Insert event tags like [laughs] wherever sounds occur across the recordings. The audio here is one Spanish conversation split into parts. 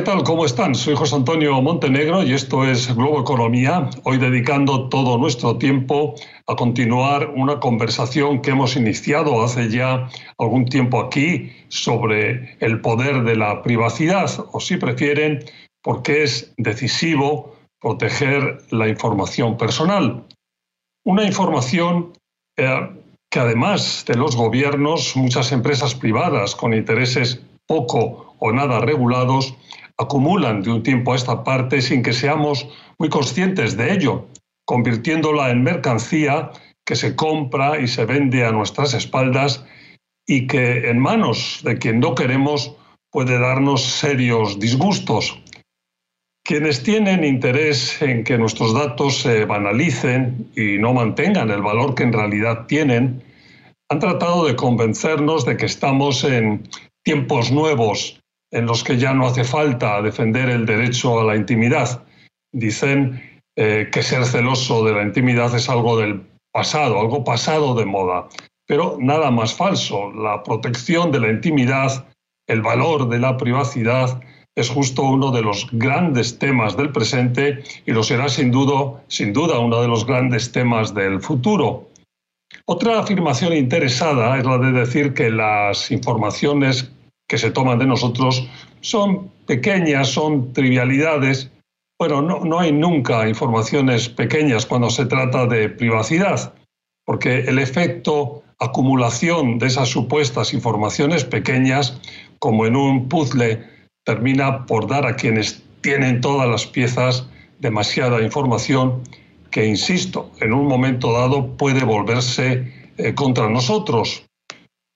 ¿qué tal? ¿Cómo están? Soy José Antonio Montenegro y esto es Globo Economía, hoy dedicando todo nuestro tiempo a continuar una conversación que hemos iniciado hace ya algún tiempo aquí sobre el poder de la privacidad, o si prefieren, porque es decisivo proteger la información personal. Una información eh, que además de los gobiernos, muchas empresas privadas con intereses poco o nada regulados acumulan de un tiempo a esta parte sin que seamos muy conscientes de ello, convirtiéndola en mercancía que se compra y se vende a nuestras espaldas y que en manos de quien no queremos puede darnos serios disgustos. Quienes tienen interés en que nuestros datos se banalicen y no mantengan el valor que en realidad tienen, han tratado de convencernos de que estamos en tiempos nuevos en los que ya no hace falta defender el derecho a la intimidad. Dicen eh, que ser celoso de la intimidad es algo del pasado, algo pasado de moda. Pero nada más falso. La protección de la intimidad, el valor de la privacidad, es justo uno de los grandes temas del presente y lo será sin duda, sin duda uno de los grandes temas del futuro. Otra afirmación interesada es la de decir que las informaciones que se toman de nosotros son pequeñas, son trivialidades. Bueno, no, no hay nunca informaciones pequeñas cuando se trata de privacidad, porque el efecto acumulación de esas supuestas informaciones pequeñas, como en un puzzle, termina por dar a quienes tienen todas las piezas demasiada información que, insisto, en un momento dado puede volverse eh, contra nosotros.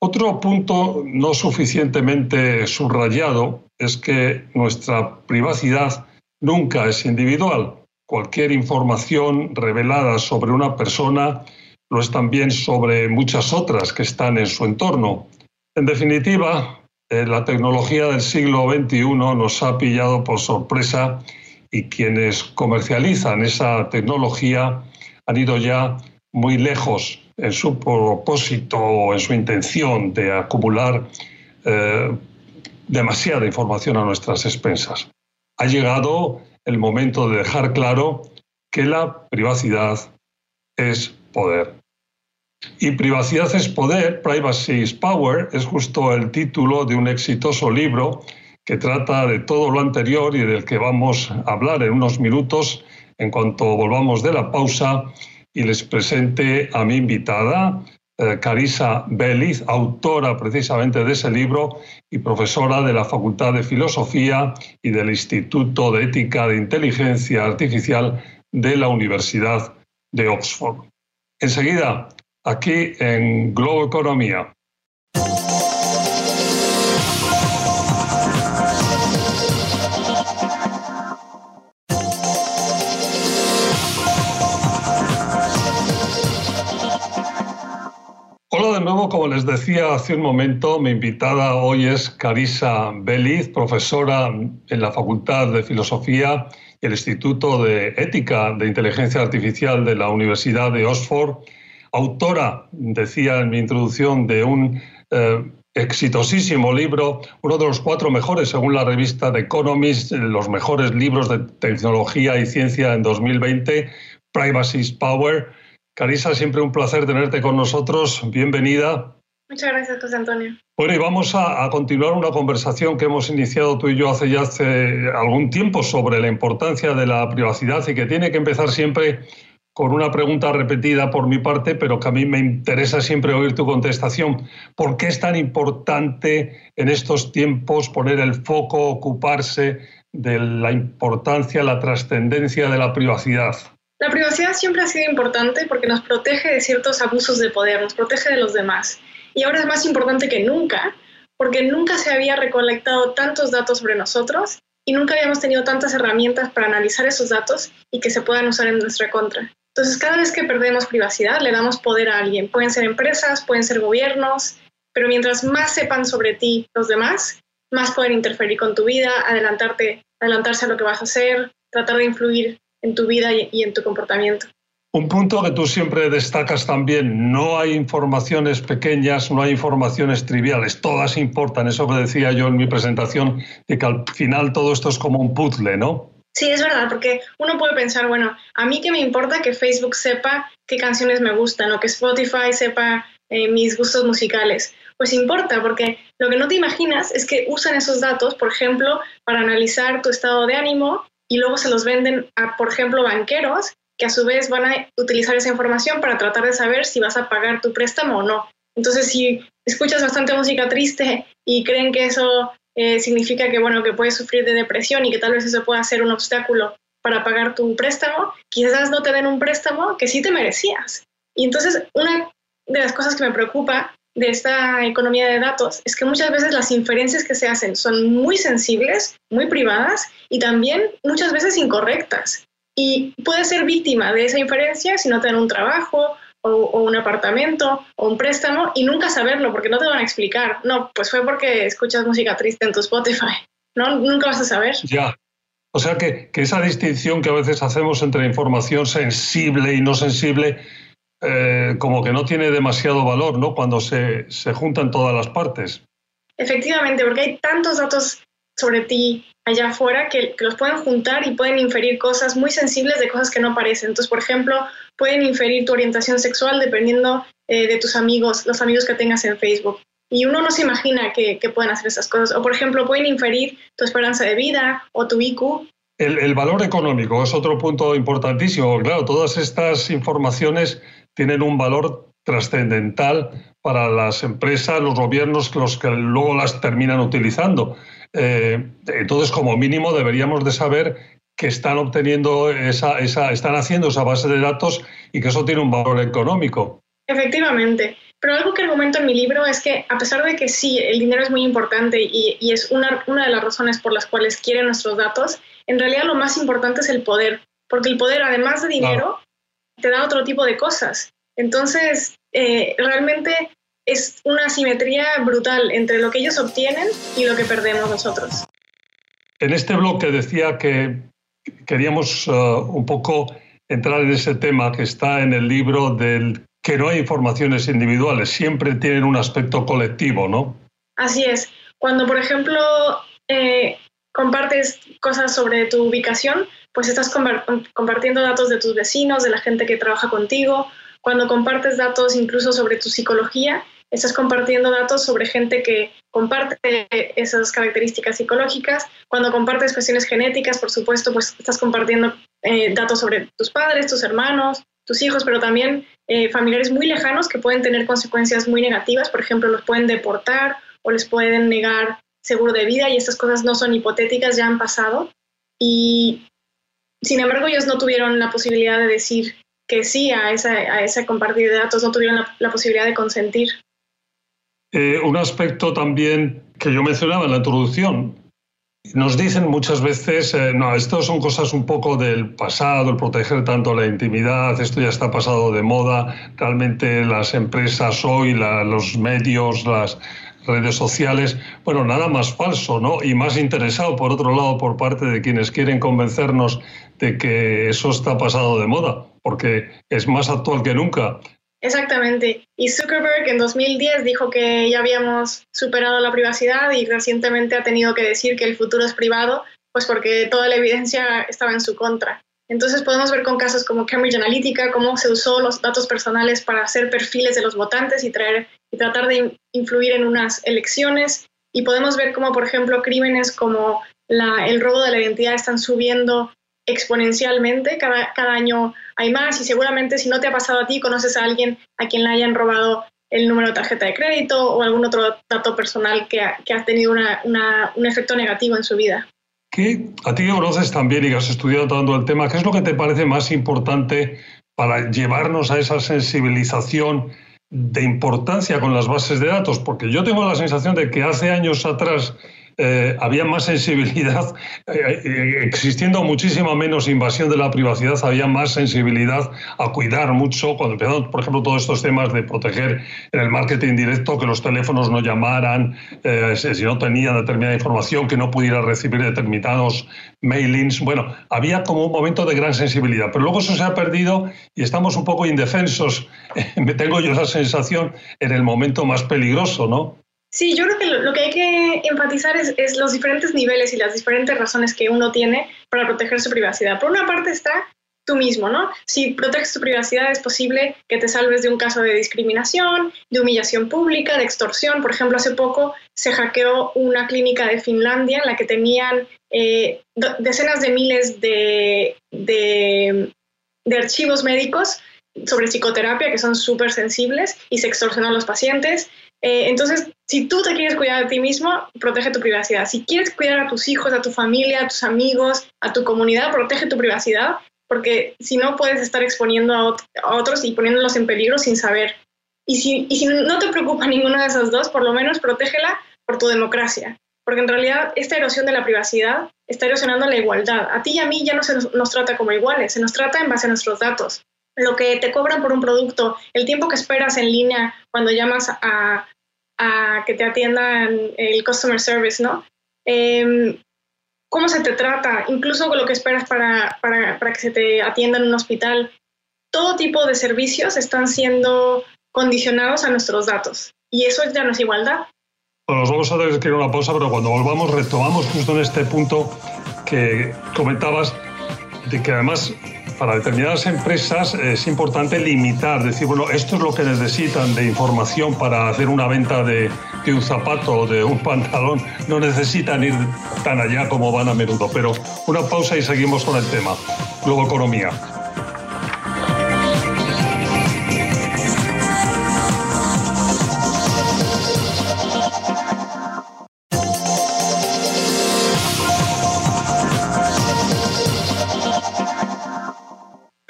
Otro punto no suficientemente subrayado es que nuestra privacidad nunca es individual. Cualquier información revelada sobre una persona lo es también sobre muchas otras que están en su entorno. En definitiva, eh, la tecnología del siglo XXI nos ha pillado por sorpresa y quienes comercializan esa tecnología han ido ya muy lejos en su propósito o en su intención de acumular eh, demasiada información a nuestras expensas. Ha llegado el momento de dejar claro que la privacidad es poder. Y privacidad es poder, privacy is power, es justo el título de un exitoso libro que trata de todo lo anterior y del que vamos a hablar en unos minutos en cuanto volvamos de la pausa y les presente a mi invitada, eh, Carisa Beliz, autora precisamente de ese libro y profesora de la Facultad de Filosofía y del Instituto de Ética de Inteligencia Artificial de la Universidad de Oxford. Enseguida, aquí en Globo Economía. Como les decía hace un momento, mi invitada hoy es Carisa Beliz, profesora en la Facultad de Filosofía y el Instituto de Ética de Inteligencia Artificial de la Universidad de Oxford, autora, decía en mi introducción, de un eh, exitosísimo libro, uno de los cuatro mejores según la revista The Economist, los mejores libros de tecnología y ciencia en 2020, Privacy is Power Carisa, siempre un placer tenerte con nosotros. Bienvenida. Muchas gracias, José Antonio. Bueno, y vamos a, continuar una conversación que hemos iniciado tú y yo hace ya hace algún tiempo sobre la importancia de la privacidad y que tiene que empezar siempre con una pregunta repetida por mi parte, pero que a mí me interesa siempre oír tu contestación. ¿Por qué es tan importante en estos tiempos poner el foco, ocuparse de la importancia, la trascendencia de la privacidad? La privacidad siempre ha sido importante porque nos protege de ciertos abusos de poder, nos protege de los demás. Y ahora es más importante que nunca porque nunca se había recolectado tantos datos sobre nosotros y nunca habíamos tenido tantas herramientas para analizar esos datos y que se puedan usar en nuestra contra. Entonces, cada vez que perdemos privacidad, le damos poder a alguien. Pueden ser empresas, pueden ser gobiernos, pero mientras más sepan sobre ti los demás, más pueden interferir con tu vida, adelantarte, adelantarse a lo que vas a hacer, tratar de influir en tu vida y, en tu comportamiento. Un punto que tú siempre destacas también, no hay informaciones pequeñas, no hay informaciones triviales, todas importan, eso que decía yo en mi presentación, de que al final todo esto es como un puzzle, ¿no? Sí, es verdad, porque uno puede pensar, bueno, a mí qué me importa que Facebook sepa qué canciones me gustan o que Spotify sepa eh, mis gustos musicales. Pues importa, porque lo que no te imaginas es que usan esos datos, por ejemplo, para analizar tu estado de ánimo y luego se los venden a, por ejemplo, banqueros que a su vez van a utilizar esa información para tratar de saber si vas a pagar tu préstamo o no. Entonces, si escuchas bastante música triste y creen que eso eh, significa que, bueno, que puedes sufrir de depresión y que tal vez eso pueda ser un obstáculo para pagar tu préstamo, quizás no te den un préstamo que sí te merecías. Y entonces, una de las cosas que me preocupa de esta economía de datos es que muchas veces las inferencias que se hacen son muy sensibles, muy privadas y también muchas veces incorrectas y puedes ser víctima de esa inferencia si no te dan un trabajo o, un apartamento o un préstamo y nunca saberlo porque no te van a explicar. No, pues fue porque escuchas música triste en tu Spotify. No, nunca vas a saber. Ya. O sea que, esa distinción que a veces hacemos entre información sensible y no sensible, eh, como que no tiene demasiado valor, ¿no? Cuando se, se juntan todas las partes. Efectivamente, porque hay tantos datos sobre ti allá afuera que, los pueden juntar y pueden inferir cosas muy sensibles de cosas que no parecen. Entonces, por ejemplo, pueden inferir tu orientación sexual dependiendo eh, de tus amigos, los amigos que tengas en Facebook. Y uno no se imagina que, pueden hacer esas cosas. O, por ejemplo, pueden inferir tu esperanza de vida o tu IQ. El, el valor económico es otro punto importantísimo. Claro, todas estas informaciones tienen un valor trascendental para las empresas, los gobiernos, los que luego las terminan utilizando. Eh, entonces, como mínimo, deberíamos de saber que están obteniendo esa, esa, están haciendo esa base de datos y que eso tiene un valor económico. Efectivamente. Pero algo que argumento en mi libro es que, a pesar de que sí, el dinero es muy importante y, y es una, una, de las razones por las cuales quieren nuestros datos, en realidad lo más importante es el poder, porque el poder, además de dinero, te da otro tipo de cosas. Entonces, eh, realmente es una simetría brutal entre lo que ellos obtienen y lo que perdemos nosotros. En este bloque decía que queríamos uh, un poco entrar en ese tema que está en el libro del que no hay informaciones individuales, siempre tienen un aspecto colectivo, ¿no? Así es. Cuando, por ejemplo, eh, compartes cosas sobre tu ubicación, pues estás compartiendo datos de tus vecinos, de la gente que trabaja contigo. Cuando compartes datos incluso sobre tu psicología, estás compartiendo datos sobre gente que comparte esas características psicológicas. Cuando compartes cuestiones genéticas, por supuesto, pues estás compartiendo eh, datos sobre tus padres, tus hermanos, tus hijos, pero también eh, familiares muy lejanos que pueden tener consecuencias muy negativas. Por ejemplo, los pueden deportar o les pueden negar seguro de vida y estas cosas no son hipotéticas, ya han pasado. Y sin embargo, ellos no tuvieron la posibilidad de decir que sí a, esa, a ese compartir de datos, no tuvieron la posibilidad de consentir. Eh, un aspecto también que yo mencionaba en la introducción. Nos dicen muchas veces, eh, no, esto son cosas un poco del pasado, el proteger tanto la intimidad, esto ya está pasado de moda, realmente las empresas hoy, los medios, las redes sociales, bueno, nada más falso, ¿no? Y más interesado, por otro lado, por parte de quienes quieren convencernos de que eso está pasado de moda, porque es más actual que nunca. Exactamente. Y Zuckerberg en 2010 dijo que ya habíamos superado la privacidad y recientemente ha tenido que decir que el futuro es privado, pues porque toda la evidencia estaba en su contra. Entonces podemos ver con casos como Cambridge Analytica cómo se usó los datos personales para hacer perfiles de los votantes y, traer, y tratar de influir en unas elecciones. Y podemos ver cómo, por ejemplo, crímenes como la, el robo de la identidad están subiendo exponencialmente, cada, cada año hay más y seguramente si no te ha pasado a ti, conoces a alguien a quien le hayan robado el número de tarjeta de crédito o algún otro dato personal que ha, que ha tenido una, un efecto negativo en su vida. ¿Qué, a ti que conoces también y que has estudiado tanto el tema, ¿qué es lo que te parece más importante para llevarnos a esa sensibilización de importancia con las bases de datos? Porque yo tengo la sensación de que hace años atrás eh, había más sensibilidad, [laughs] eh, existiendo muchísima menos invasión de la privacidad, había más sensibilidad a cuidar mucho, cuando empezaron, por ejemplo, todos estos temas de proteger en el marketing directo, que los teléfonos no llamaran, si no tenían determinada información, que no pudiera recibir determinados mailings. Bueno, había como un momento de gran sensibilidad, pero luego eso se ha perdido y estamos un poco indefensos. [laughs] Me tengo yo esa sensación en el momento más peligroso, ¿no? Sí, yo creo que lo, que hay que enfatizar es, es, los diferentes niveles y las diferentes razones que uno tiene para proteger su privacidad. Por una parte está tú mismo, ¿no? Si proteges tu privacidad es posible que te salves de un caso de discriminación, de humillación pública, de extorsión. Por ejemplo, hace poco se hackeó una clínica de Finlandia en la que tenían eh, decenas de miles de, de, archivos médicos sobre psicoterapia que son súper sensibles y se extorsionó a los pacientes. Eh, entonces, si tú te quieres cuidar de ti mismo, protege tu privacidad. Si quieres cuidar a tus hijos, a tu familia, a tus amigos, a tu comunidad, protege tu privacidad porque si no puedes estar exponiendo a, otros y poniéndolos en peligro sin saber. Y si, no te preocupa [laughs] ninguna de esas dos, por lo menos protégela por tu democracia, porque en realidad esta erosión de la privacidad está erosionando la igualdad. A ti y a mí ya no se nos, trata como iguales, se nos trata en base a nuestros datos. Lo que te cobran por un producto, el tiempo que esperas en línea cuando llamas a, a que te atiendan el customer service, ¿no? Eh, cómo se te trata, incluso lo que esperas para, para, para que se te atienda en un hospital. Todo tipo de servicios están siendo condicionados a nuestros datos y eso ya no es igualdad. Bueno, nos vamos a tener que ir a una pausa, pero cuando volvamos retomamos justo en este punto que comentabas de que además para determinadas empresas es importante limitar, decir, bueno, esto es lo que necesitan de información para hacer una venta de, un zapato o de un [laughs] pantalón, no necesitan ir tan allá como van a menudo. Pero una pausa y seguimos con el tema. Luego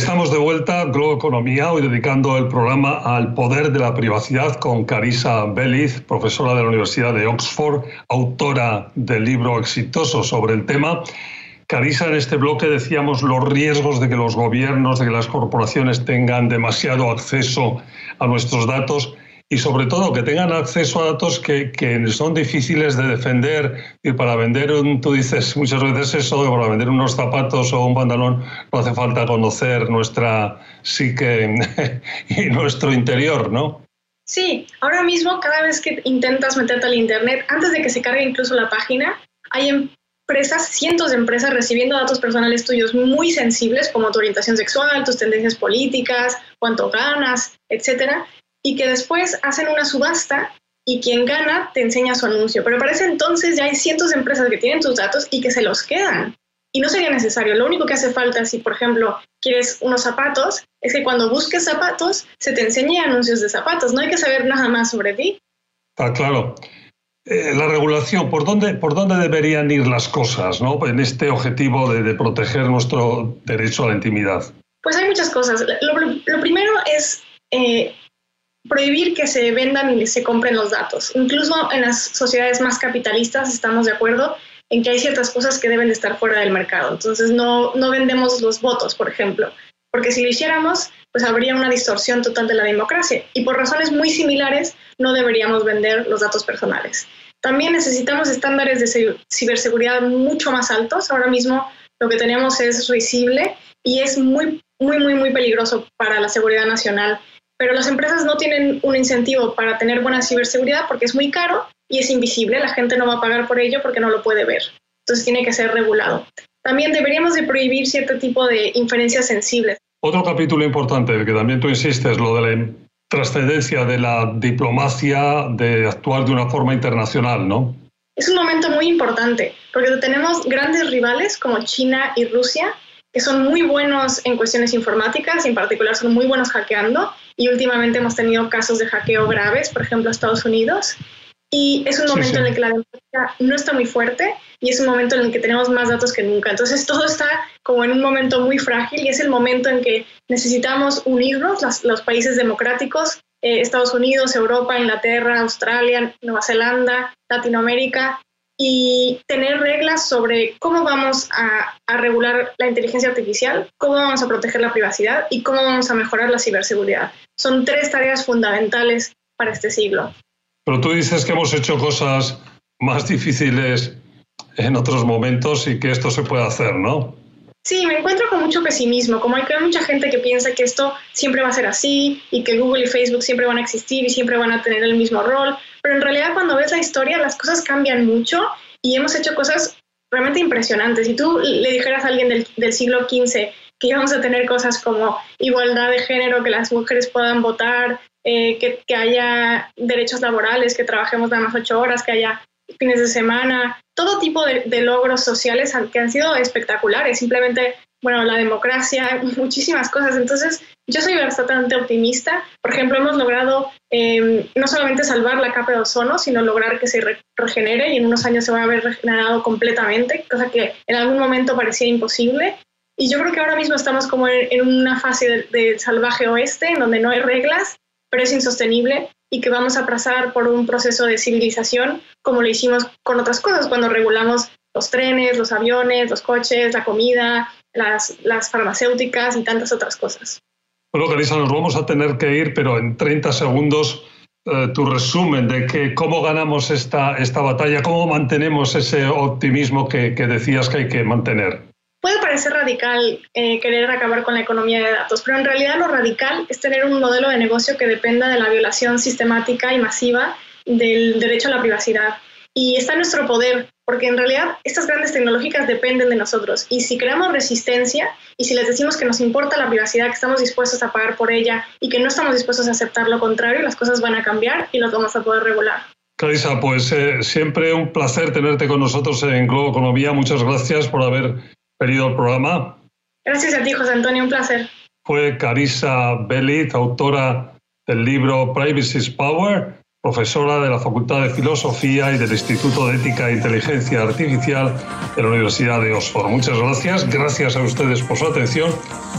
Estamos de vuelta, Globo Economía, hoy dedicando el programa al poder de la privacidad con Carisa Beliz, profesora de la Universidad de Oxford, autora del libro exitoso sobre el tema. Carisa, en este bloque decíamos los riesgos de que los gobiernos, de que las corporaciones tengan demasiado acceso a nuestros datos y sobre todo que tengan acceso a datos que, que, son difíciles de defender. Y para vender, un, tú dices muchas veces eso, para vender unos zapatos o un pantalón no hace falta conocer nuestra psique [laughs] y nuestro interior, ¿no? Sí, ahora mismo cada vez que intentas meterte al Internet, antes de que se cargue incluso la página, hay empresas, cientos de empresas recibiendo datos personales tuyos muy sensibles como tu orientación sexual, tus tendencias políticas, cuánto ganas, etcétera, y que después hacen una subasta y quien gana te enseña su anuncio. Pero para ese entonces ya hay cientos de empresas que tienen tus datos y que se los quedan. Y no sería necesario. Lo único que hace falta, si por ejemplo quieres unos zapatos, es que cuando busques zapatos se te enseñe anuncios de zapatos. No hay que saber nada más sobre ti. Ah, claro. Eh, la regulación, ¿por dónde, ¿por dónde deberían ir las cosas ¿no? en este objetivo de, proteger nuestro derecho a la intimidad? Pues hay muchas cosas. Lo, primero es eh, prohibir que se vendan y se compren los datos. Incluso en las sociedades más capitalistas estamos de acuerdo en que hay ciertas cosas que deben de estar fuera del mercado. Entonces no, no vendemos los votos, por ejemplo, porque si lo hiciéramos, pues habría una distorsión total de la democracia y por razones muy similares no deberíamos vender los datos personales. También necesitamos estándares de ciberseguridad mucho más altos. Ahora mismo lo que tenemos es risible y es muy, muy, muy, muy peligroso para la seguridad nacional pero las empresas no tienen un incentivo para tener buena ciberseguridad porque es muy caro y es invisible, la gente no va a pagar por ello porque no lo puede ver. Entonces tiene que ser regulado. También deberíamos de prohibir cierto tipo de inferencias sensibles. Otro capítulo importante, que también tú insistes, lo de la trascendencia de la diplomacia, de actuar de una forma internacional, ¿no? Es un momento muy importante, porque tenemos grandes rivales como China y Rusia, que son muy buenos en cuestiones informáticas, y en particular son muy buenos hackeando, y últimamente hemos tenido casos de hackeo graves, por ejemplo, Estados Unidos. Y es un momento en el que la democracia no está muy fuerte y es un momento en el que tenemos más datos que nunca. Entonces todo está como en un momento muy frágil y es el momento en que necesitamos unirnos, los países democráticos, eh, Estados Unidos, Europa, Inglaterra, Australia, Nueva Zelanda, Latinoamérica, y tener reglas sobre cómo vamos a, regular la inteligencia artificial, cómo vamos a proteger la privacidad y cómo vamos a mejorar la ciberseguridad. Son tres tareas fundamentales para este siglo. Pero tú dices que hemos hecho cosas más difíciles en otros momentos y que esto se puede hacer, ¿no? Sí, me encuentro con mucho pesimismo, como hay que mucha gente que piensa que esto siempre va a ser así y que Google y Facebook siempre van a existir y siempre van a tener el mismo rol pero en realidad cuando ves la historia las cosas cambian mucho y hemos hecho cosas realmente impresionantes. Si tú le dijeras a alguien del, del siglo XV que íbamos a tener cosas como igualdad de género, que las mujeres puedan votar, eh, que, que, haya derechos laborales, que trabajemos nada más ocho horas, que haya fines de semana, todo tipo de, de logros sociales que han sido espectaculares. Simplemente bueno, la democracia, [laughs] muchísimas cosas. Entonces, yo soy bastante optimista. Por ejemplo, hemos logrado em, no solamente salvar la capa de ozono, sino lograr que se regenere y en unos años se va a haber regenerado completamente, cosa que en algún momento parecía imposible. Y yo creo que ahora mismo estamos como en, una fase del salvaje oeste, en donde no hay reglas, pero es insostenible y que vamos a pasar por un proceso de civilización como lo hicimos con otras cosas, cuando regulamos los trenes, los aviones, los coches, la comida, las, las farmacéuticas y tantas otras cosas. Bueno, Carisa, nos vamos a tener que ir, pero en 30 segundos eh, tu resumen de que cómo ganamos esta, esta batalla, cómo mantenemos ese optimismo que, que decías que hay que mantener. Puede parecer radical eh, querer acabar con la economía de datos, pero en realidad lo radical es tener un modelo de negocio que dependa de la violación sistemática y masiva del derecho a la privacidad. Y está en nuestro poder porque en realidad estas grandes tecnológicas dependen de nosotros y si creamos resistencia y si les decimos que nos importa la privacidad, que estamos dispuestos a pagar por ella y que no estamos dispuestos a aceptar lo contrario, las cosas van a cambiar y las vamos a poder regular. Carisa, pues eh, siempre un placer tenerte con nosotros en Globo Economía. Muchas gracias por haber venido al programa. Gracias a ti, José Antonio, un placer. Fue Carisa Bellit, autora del libro Privacy's Power profesora de la Facultad de Filosofía y del Instituto de Ética e Inteligencia Artificial de la Universidad de Oxford. Muchas gracias, gracias a ustedes por su atención.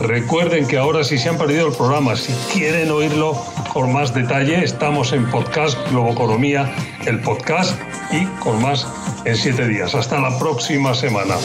Recuerden que ahora si se han perdido el programa, si quieren oírlo con más detalle, estamos en podcast Globoeconomía, el podcast y con más en siete días. Hasta la próxima semana.